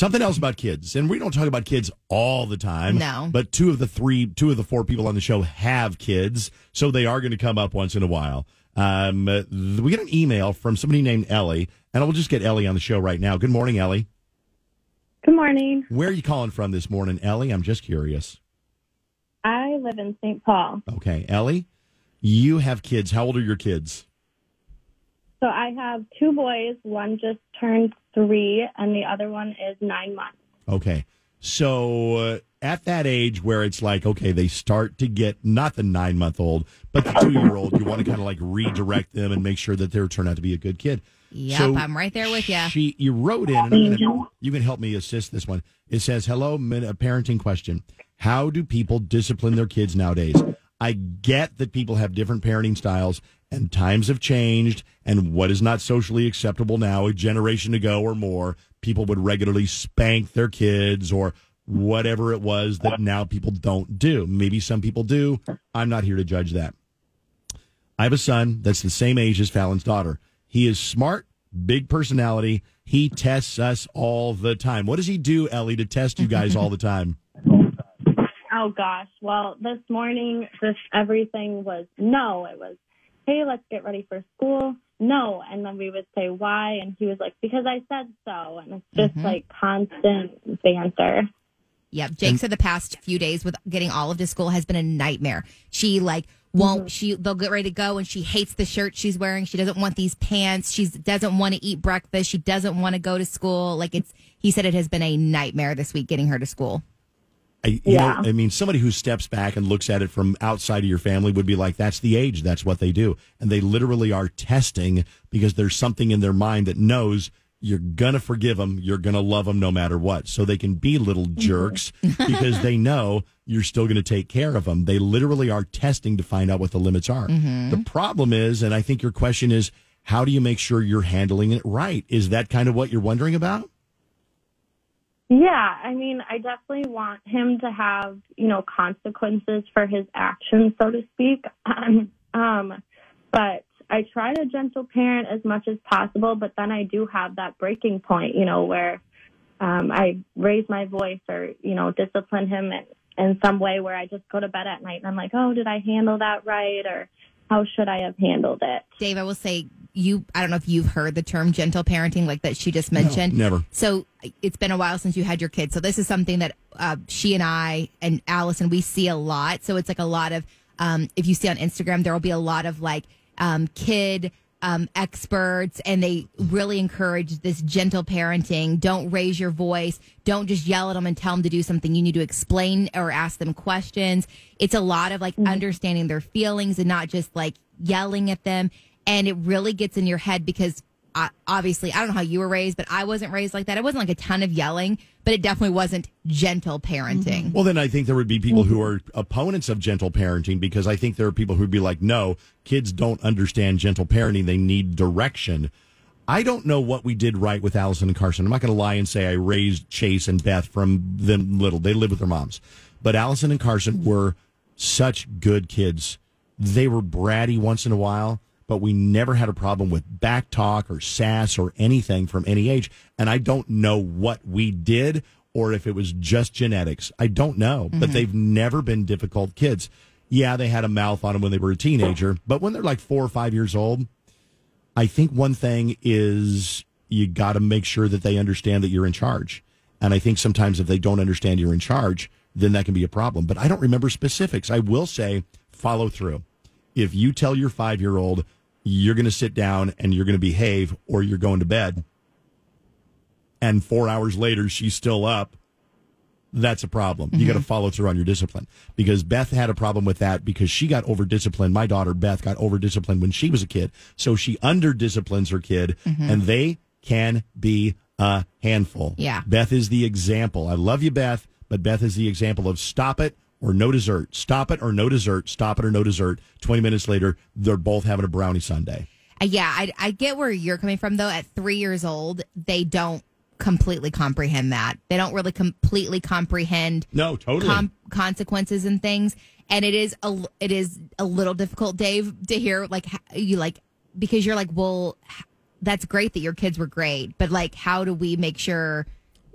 Something else about kids, and we don't talk about kids all the time. No. But two of the three, two of the four people on the show have kids, so they are going to come up once in a while. Um, we get an email from somebody named Ellie, and we'll just get Ellie on the show right now. Good morning, Ellie. Good morning. Where are you calling from this morning, Ellie? I'm just curious. I live in St. Paul. Okay, Ellie, you have kids. How old are your kids? So I have two boys. One just turned three, and the other one is nine months. Okay. So uh, at that age where it's like, okay, they start to get not the nine month old, but the two year old, you want to kind of like redirect them and make sure that they turn out to be a good kid. Yep, So I'm right there with you. She, you wrote in, and I'm gonna, you can help me assist this one. It says, "Hello, min- a parenting question. How do people discipline their kids nowadays? I get that people have different parenting styles, and times have changed, and what is not socially acceptable now, a generation ago or more, people would regularly spank their kids or." Whatever it was that now people don't do. Maybe some people do. I'm not here to judge that. I have a son that's the same age as Fallon's daughter. He is smart, big personality. He tests us all the time. What does he do, Ellie, to test you guys all the time? Oh gosh. Well, this morning, this everything was no. It was, hey, let's get ready for school. No, and then we would say why, and he was like, because I said so, and it's just mm-hmm. like constant banter. Yep. Jake said the past few days with getting Olive to school has been a nightmare. She like won't mm-hmm. she they'll get ready to go and she hates the shirt she's wearing. She doesn't want these pants. She doesn't want to eat breakfast. She doesn't want to go to school. Like it's he said it has been a nightmare this week getting her to school. I, you Yeah. know, I mean, somebody who steps back and looks at it from outside of your family would be like, that's the age. That's what they do. And they literally are testing because there's something in their mind that knows you're going to forgive them. You're going to love them no matter what. So they can be little mm-hmm. jerks because they know you're still going to take care of them. They literally are testing to find out what the limits are. Mm-hmm. The problem is, and I think your question is, how do you make sure you're handling it right? Is that kind of what you're wondering about? Yeah, I mean, I definitely want him to have, you know, consequences for his actions, so to speak. um, um, but I try to gentle parent as much as possible, but then I do have that breaking point, you know, where um, I raise my voice or, you know, discipline him in, in some way where I just go to bed at night and I'm like, oh, did I handle that right? Or how should I have handled it? Dave, I will say you I don't know if you've heard the term gentle parenting like that she just mentioned. never. So it's been a while since you had your kids. So this is something that uh, she and I and Allison we see a lot. So it's like a lot of um, if you see on Instagram, there will be a lot of like um, kid um, experts, and they really encourage this gentle parenting. Don't raise your voice. Don't just yell at them and tell them to do something. You need to explain or ask them questions. It's a lot of like understanding their feelings and not just like yelling at them. And it really gets in your head because obviously, I don't know how you were raised, but I wasn't raised like that. It wasn't like a ton of yelling, but it definitely wasn't gentle parenting. Well, then I think there would be people who are opponents of gentle parenting because I think there are people who'd be like, no, kids don't understand gentle parenting. They need direction. I don't know what we did right with Allison and Carson. I'm not going to lie and say I raised Chase and Beth from them little. They lived with their moms. But Allison and Carson were such good kids. They were bratty once in a while, but we never had a problem with back talk or sass or anything from any age. And I don't know what we did or if it was just genetics. I don't know, but mm-hmm. they've never been difficult kids. Yeah, they had a mouth on them when they were a teenager, but when they're like four or five years old, I think one thing is you got to make sure that they understand that you're in charge. And I think sometimes if they don't understand you're in charge, then that can be a problem. But I don't remember specifics. I will say follow through. If you tell your five year old you're going to sit down and you're going to behave or you're going to bed, and four hours later she's still up, that's a problem. You got to mm-hmm. follow through on your discipline because Beth had a problem with that because she got over disciplined. My daughter Beth got over disciplined when she was a kid, so she under disciplines her kid, mm-hmm. and they can be a handful. Yeah. Beth is the example. I love you, Beth, but Beth is the example of stop it or no dessert, stop it or no dessert, stop it or no dessert. Twenty minutes later, they're both having a brownie sundae. Uh, Yeah, I, I get where you're coming from, though. At three years old, they don't completely comprehend that. They don't really completely comprehend No, totally. com- consequences and things. And it is a it is a little difficult, Dave, to hear like you like because you're like, well, that's great that your kids were great, but like, how do we make sure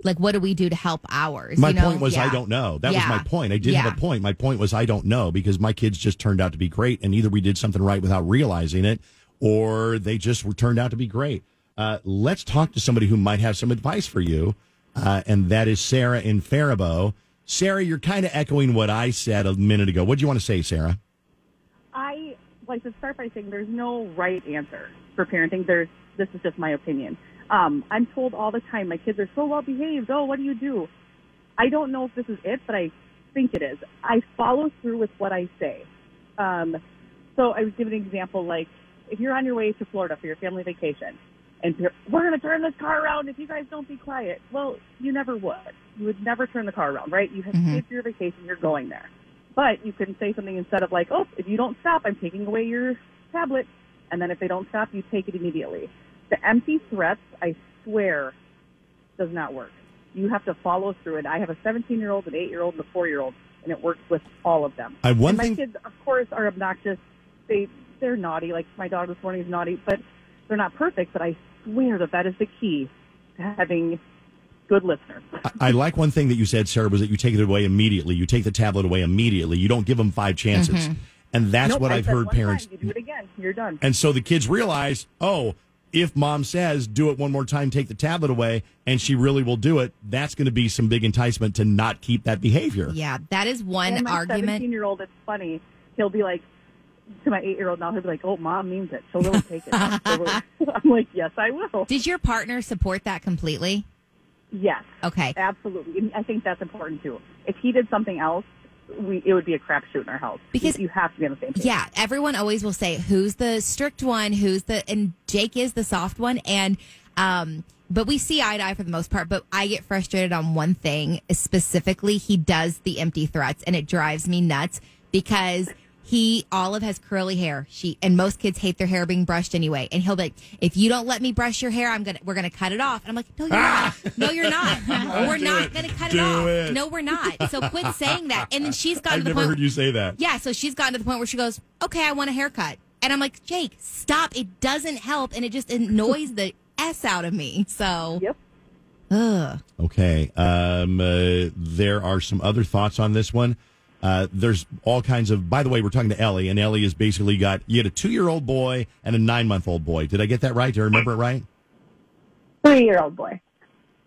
like what do we do to help ours? My you know? point was, I don't know. That Yeah. was my point. I did have a point. My point was, I don't know because my kids just turned out to be great, and either we did something right without realizing it, or they just were turned out to be great. Uh, let's talk to somebody who might have some advice for you, uh, and that is Sarah in Faribault. Sarah, you're kind of echoing what I said a minute ago. What do you want to say, Sarah? I like to start by saying there's no right answer for parenting. There's this is just my opinion. Um, I'm told all the time my kids are so well behaved. Oh, what do you do? I don't know if this is it, but I think it is. I follow through with what I say. Um, so I was giving an example like if you're on your way to Florida for your family vacation and we're going to turn this car around if you guys don't be quiet. Well, you never would. You would never turn the car around, right? You have Mhm. paid for your vacation. You're going there. But you can say something instead of like, oh, if you don't stop, I'm taking away your tablet. And then if they don't stop, you take it immediately. The empty threats, I swear, does not work. You have to follow through it. I have a 17 year old, an 8 year old, and a 4 year old, and it works with all of them. I one and my thing. kids, of course, are obnoxious. They they're naughty. Like my daughter this morning is naughty, but they're not perfect. But I swear that that is the key to having good listeners. I like one thing that you said, Sarah, was that you take it away immediately. You take the tablet away immediately. You don't give them five chances, mm-hmm. and that's Nope, what I I've heard parents. Time, you do it again. You're done. And so the kids realize, oh, if mom says do it one more time, take the tablet away, and she really will do it, that's going to be some big enticement to not keep that behavior. Yeah, that is one and my argument. 17 year old, it's funny. He'll be like, to my eight year old now, he'll be like, oh, mom means it. She'll really take it. I'm like, yes, I will. Did your partner support that completely? Yes, Okay. absolutely. I think that's important too. If he did something else, we it would be a crapshoot in our house. Because- you, you have to be on the same page. Yeah, everyone always will say who's the strict one, who's the and Jake is the soft one and um but we see eye to eye for the most part, but I get frustrated on one thing specifically. He does the empty threats and it drives me nuts because he Olive has curly hair. She and most kids hate their hair being brushed anyway. And he'll be like, if you don't let me brush your hair, I'm gonna we're gonna cut it off. And I'm like, no, you're not. No, you're not. we're not it. gonna cut Do it off. it. No, we're not. So quit saying that. And then she's gotten I've to the never point heard you say that. yeah, so she's gotten to the point where she goes, "Okay, I want a haircut," and I'm like, "Jake, stop! It doesn't help, and it just annoys the s out of me." So, Yep. ugh. Okay. Um, uh, there are some other thoughts on this one. Uh, there's all kinds of. By the way, we're talking to Ellie, and Ellie has basically got you had a two year old boy and a nine month old boy. Did I get that right? Do I remember it right? Three year old boy.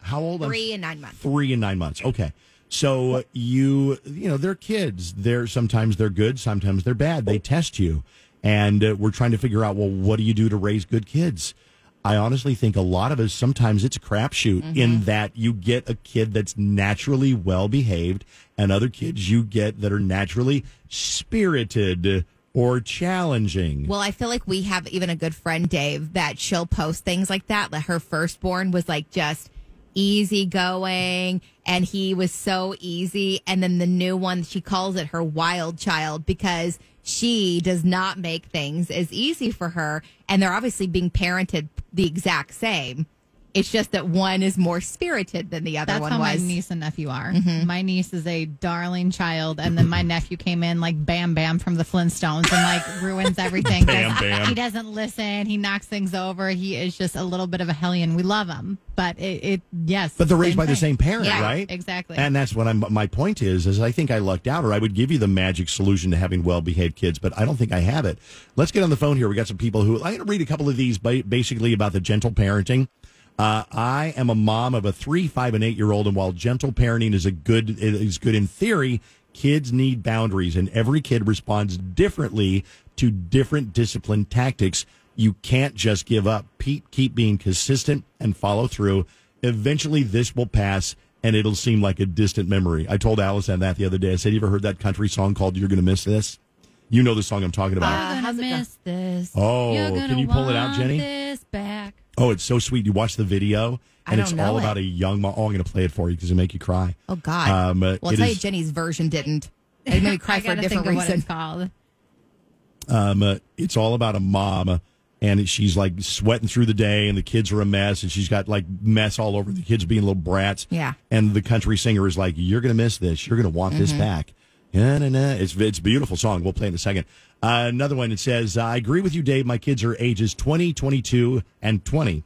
How old? I'm three and nine months. three and nine months. Okay. So uh, you, you know, they're kids. They're sometimes they're good, sometimes they're bad. They test you, and uh, we're trying to figure out, well, what do you do to raise good kids? I honestly think a lot of us sometimes it's a crapshoot in mm-hmm. that you get a kid that's naturally well behaved, and other kids you get that are naturally spirited or challenging. Well, I feel like we have even a good friend, Dave, that she'll post things like that. That her firstborn was like just easy going and he was so easy. And then the new one, she calls it her wild child because she does not make things as easy for her. And they're obviously being parented the exact same. It's just that one is more spirited than the other That's one how was. Mm-hmm. my niece and nephew are. My niece is a darling child, and then my nephew came in like Bam Bam from the Flintstones and like ruins everything. Bam Bam. He doesn't listen. He knocks things over. He is just a little bit of a hellion. We love him, but it, it yes. But they're raised same by the same parent, Yeah, right? Exactly. And that's what I'm. My point is, is I think I lucked out, or I would give you the magic solution to having well-behaved kids, but I don't think I have it. Let's get on the phone here. We got some people who I'm going to read a couple of these, basically about the gentle parenting. Uh, I am a mom of a three, five, and eight-year-old, and while gentle parenting is a good is good in theory, kids need boundaries, and every kid responds differently to different discipline tactics. You can't just give up. Keep keep being consistent and follow through. Eventually, this will pass, and it'll seem like a distant memory. I told Allison that the other day. I said, "You ever heard that country song called You're Gonna Miss This?" You know the song I'm talking about. You're gonna miss this. Oh, You're can gonna you pull it out, Jenny? This back. Oh, it's so sweet. You watch the video, and it's all it. about a young mom. Oh, I'm going to play it for you because it make you cry. oh, God. Um, well, I'll it tell you, Jenny's version didn't. It made me cry for a different think of what reason. it's called. Um, uh, it's all about a mom, and she's like sweating through the day, and the kids are a mess, and she's got like mess all over. The kids being little brats. Yeah. And the country singer is like, "You're going to miss this. You're going to want this back." Yeah, nah, nah. It's it's a beautiful song. We'll play in a second. Uh, another one. It says, "I agree with you, Dave. My kids are ages 20, 22, and 20."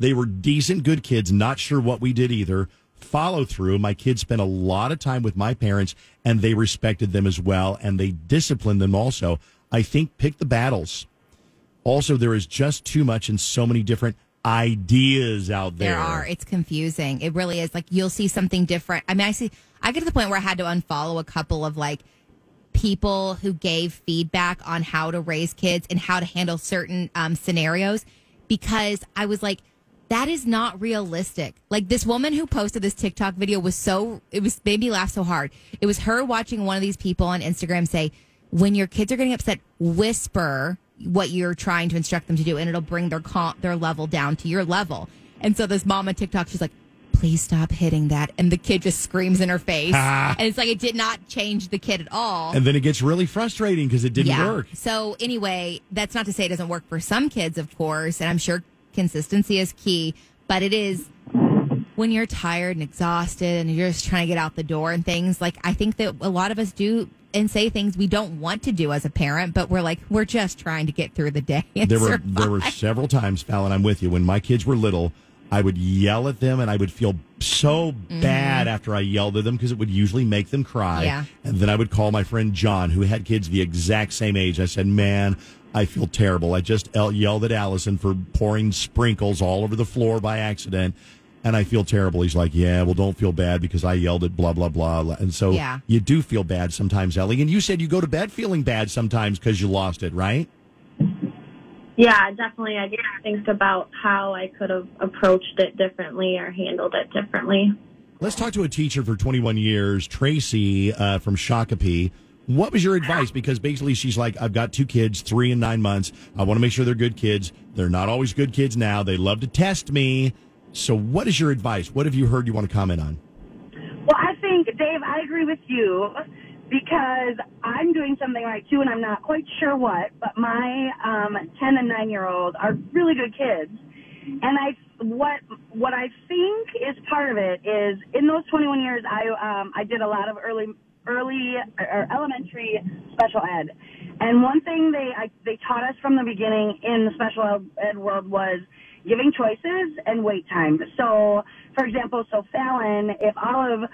They were decent, good kids, not sure what we did either. Follow through. My kids spent a lot of time with my parents and they respected them as well and they disciplined them also. I think pick the battles. Also, there is just too much and so many different ideas out there. There are. It's confusing. It really is. Like you'll see something different. I mean, I see. I get to the point where I had to unfollow a couple of like people who gave feedback on how to raise kids and how to handle certain um, scenarios because I was like, that is not realistic. Like this woman who posted this TikTok video was so it was made me laugh so hard. It was her watching one of these people on Instagram say, "When your kids are getting upset, whisper what you're trying to instruct them to do, and it'll bring their cal- their level down to your level." And so this mom on TikTok, she's like, "Please stop hitting that," and the kid just screams in her face, and it's like it did not change the kid at all. And then it gets really frustrating because it didn't work. So anyway, that's not to say it doesn't work for some kids, of course, and I'm sure consistency is key, but it is when you're tired and exhausted and you're just trying to get out the door and things like I think that a lot of us do and say things we don't want to do as a parent, but we're like we're just trying to get through the day. There were there were several times, Fallon, I'm with you. When my kids were little, I would yell at them and I would feel so mm-hmm. bad after I yelled at them because it would usually make them cry. Yeah. And then I would call my friend John, who had kids the exact same age. I said, Man, I feel terrible. I just el- yelled at Allison for pouring sprinkles all over the floor by accident. And I feel terrible. He's like, Yeah, well, don't feel bad because I yelled at blah, blah, blah. And so Yeah. you do feel bad sometimes, Ellie. And you said you go to bed feeling bad sometimes because you lost it, right? Yeah, definitely. I just think about how I could have approached it differently or handled it differently. Let's talk to a teacher for 21 years, Tracy uh, from Shakopee. What was your advice? Because basically, she's like, I've got two kids, three and nine months. I want to make sure they're good kids. They're not always good kids now. They love to test me. So, what is your advice? What have you heard you want to comment on? Well, I think, Dave, I agree with you because I'm doing something right too, and I'm not quite sure what. But my um, 10 and 9 year olds are really good kids, and I what what I think is part of it is in those 21 years, I um, I did a lot of early early or elementary special ed, and one thing they I, they taught us from the beginning in the special ed world was giving choices and wait time. So, for example, so Fallon, if Olive,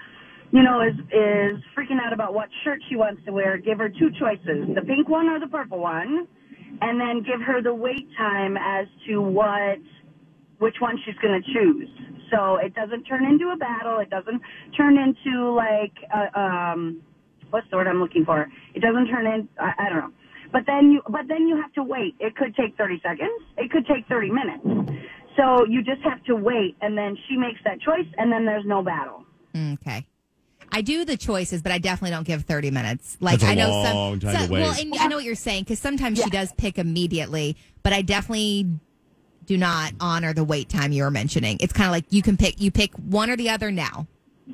you know, is is freaking out about what shirt she wants to wear, give her two choices: the pink one or the purple one, and then give her the wait time as to what which one she's going to choose. So it doesn't turn into a battle. It doesn't turn into like uh, um, what's the word I'm looking for? It doesn't turn in. I, I don't know. But then you, but then you have to wait. It could take 30 seconds. It could take 30 minutes. So you just have to wait, and then she makes that choice, and then there's no battle. Okay. I do the choices, but I definitely don't give 30 minutes. Like That's a I know long some, time to some- well, and I know what you're saying because sometimes she does pick immediately, but I definitely do not honor the wait time you were mentioning. It's kind of like you can pick you pick one or the other now.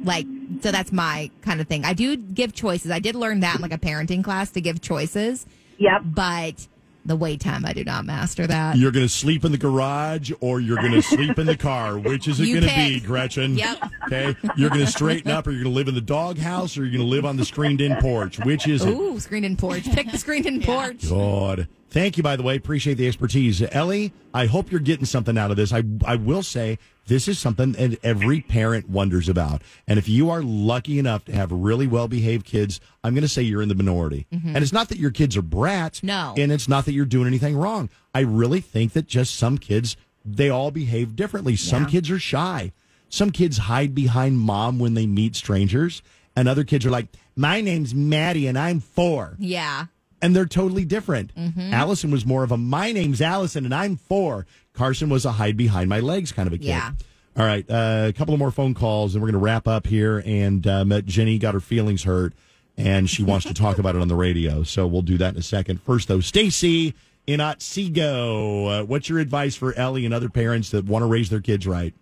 Like so that's my kind of thing. I do give choices. I did learn that in like a parenting class to give choices, Yep. but the wait time I do not master that. You're going to sleep in the garage or you're going to sleep in the car. Which is it going to be. Gretchen? Yep. Okay. You're going to straighten up or you're going to live in the doghouse or you're going to live on the screened in porch. Which is it? Ooh, screened in porch. Pick the screened in porch. God. Thank you, by the way. Appreciate the expertise. Ellie, I hope you're getting something out of this. I, I will say this is something that every parent wonders about. And if you are lucky enough to have really well behaved kids, I'm going to say you're in the minority. Mm-hmm. And it's not that your kids are brats. No. And it's not that you're doing anything wrong. I really think that just some kids, they all behave differently. Some Yeah. kids are shy. Some kids hide behind mom when they meet strangers. And other kids are like, my name's Maddie and I'm four Yeah. And they're totally different. Mm-hmm. Allison was more of a my name's Allison and I'm four. Carson was a hide behind my legs kind of a kid. Yeah. All right, uh, a couple of more phone calls and we're going to wrap up here. And uh, met Jenny got her feelings hurt and she wants to talk about it on the radio. So we'll do that in a second. First, though, Stacy in Otsego, uh, what's your advice for Ellie and other parents that want to raise their kids right?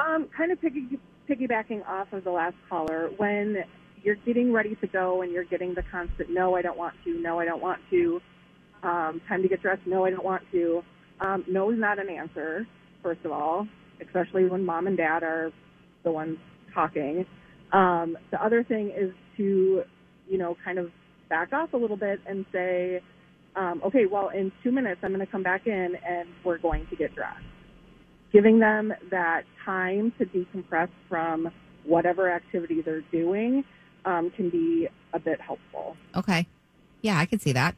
Um, kind of piggy, piggybacking off of the last caller, when you're getting ready to go and you're getting the constant "No, I don't want to," "No, I don't want to," um, time to get dressed, "No, I don't want to." Um, no is not an answer. First of all, especially when mom and dad are the ones talking. Um, the other thing is to, you know, kind of back off a little bit and say, um, okay, well, in two minutes I'm going to come back in and we're going to get dressed. giving them that time to decompress from whatever activity they're doing um, can be a bit helpful. Okay. Yeah, I can see that.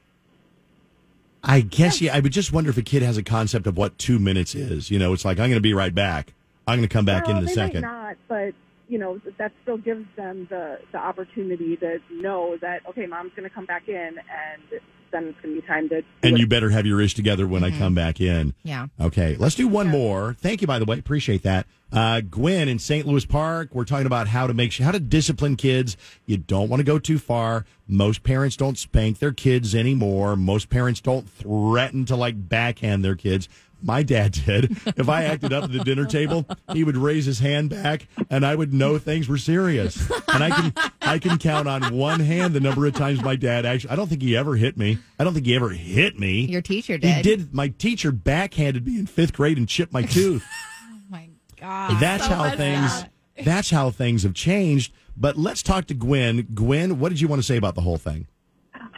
I guess, yeah. I would just wonder if a kid has a concept of what two minutes is. You know, it's like, I'm going to be right back. I'm going to come back well, in a second. Might not, but you know that still gives them the the opportunity to know that okay, mom's going to come back in, and then it's going to be time to. And it. you better have your ish together when I come back in. Yeah. Okay, let's do one more. Thank you, by the way. Appreciate that. Uh, Gwen in St. Louis Park. We're talking about how to make how to discipline kids. You don't want to go too far. Most parents don't spank their kids anymore. Most parents don't threaten to like backhand their kids. My dad did. If I acted up at the dinner table, he would raise his hand back, and I would know things were serious. And I can I can count on one hand the number of times my dad actually. I don't think he ever hit me. I don't think he ever hit me. Your teacher did. He did. My teacher backhanded me in fifth grade and chipped my tooth. Oh my God. that's So how things. up. That's how things have changed. But let's talk to Gwen. Gwen, what did you want to say about the whole thing?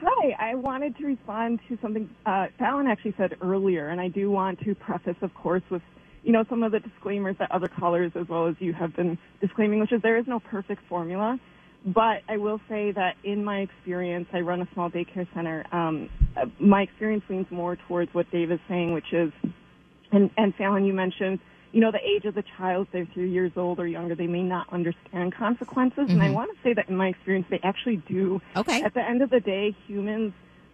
Hi, I wanted to respond to something uh, Fallon actually said earlier, and I do want to preface, of course, with you know some of the disclaimers that other callers as well as you have been disclaiming, which is there is no perfect formula. But I will say that in my experience, I run a small daycare center. Um, my experience leans more towards what Dave is saying, which is, and, and Fallon, you mentioned, you know, the age of the child, if they're three years old or younger, they may not understand consequences. And I want to say that in my experience, they actually do. Okay. At the end of the day, humans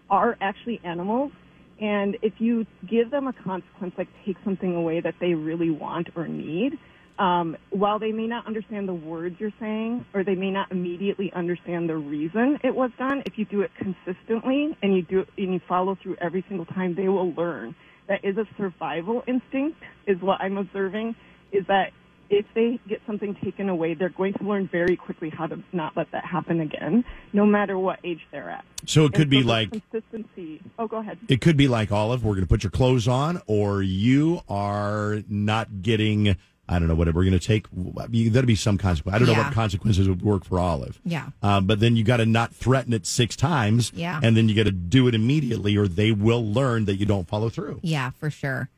are actually animals. And if you give them a consequence, like take something away that they really want or need, um, while they may not understand the words you're saying, or they may not immediately understand the reason it was done, if you do it consistently and you do it and you follow through every single time, they will learn. That is a survival instinct, is what I'm observing, is that if they get something taken away, they're going to learn very quickly how to not let that happen again, no matter what age they're at. So it could And be so like consistency. Oh, go ahead. it could be like Olive. We're going to put your clothes on, or you are not getting. I don't know whatever. We're going to take. That'll be some consequence. I don't know what consequences would work for Olive. Yeah. Um, but then you got to not threaten it six times. Yeah. And then you got to do it immediately, or they will learn that you don't follow through. Yeah, for sure.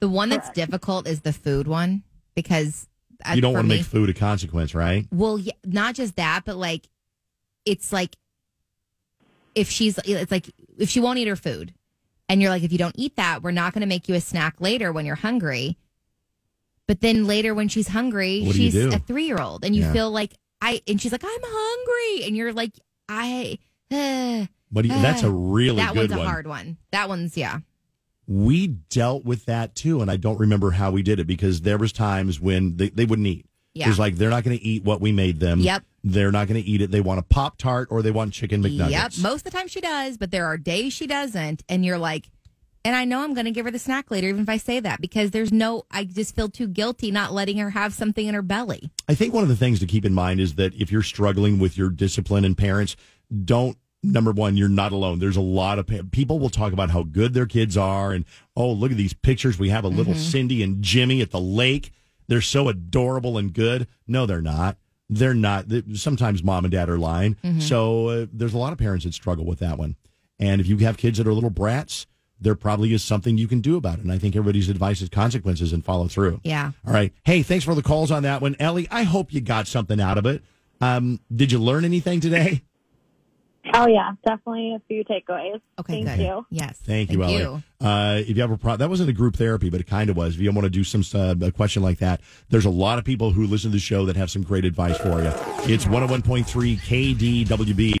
The one that's difficult is the food one because uh, You don't want to make food a consequence, right? Well, yeah, not just that, but like, it's like if she's, it's like if she won't eat her food, and you're like, if you don't eat that, we're not going to make you a snack later when you're hungry. But then later when she's hungry, What she's a three year old, and you Yeah. feel like I, and she's like, I'm hungry, and you're like, I. Uh, What do you, that's a really that good one's a one. hard one. That one's yeah. we dealt with that too, and I don't remember how we did it because there was times when they, they wouldn't eat. Yeah. It was like they're not going to eat what we made them. Yep. They're not going to eat it. They want a pop tart or they want chicken McNuggets. Yep. Most of the time she does, but there are days she doesn't. And you're like, and I know I'm going to give her the snack later, even if I say that, because there's no, I just feel too guilty not letting her have something in her belly. I think one of the things to keep in mind is that if you're struggling with your discipline and parents, don't. Number one, you're not alone. There's a lot of people will talk about how good their kids are, and oh, look at these pictures. We have a little Cindy and Jimmy at the lake. They're so adorable and good. No, they're not. They're not. Sometimes mom and dad are lying. So uh, there's a lot of parents that struggle with that one. And if you have kids that are little brats, there probably is something you can do about it. And I think everybody's advice is consequences and follow through. Yeah. All right. Hey, thanks for the calls on that one. Ellie, I hope you got something out of it. Um, did you learn anything today? Oh yeah, definitely a few takeaways. Okay. Thank good. you. Yes. Thank you, Ellie. Uh, if you have a problem, that wasn't a group therapy, but it kind of was. If you want to do some uh, a question like that, there's a lot of people who listen to the show that have some great advice for you. It's 101.3 KDWB.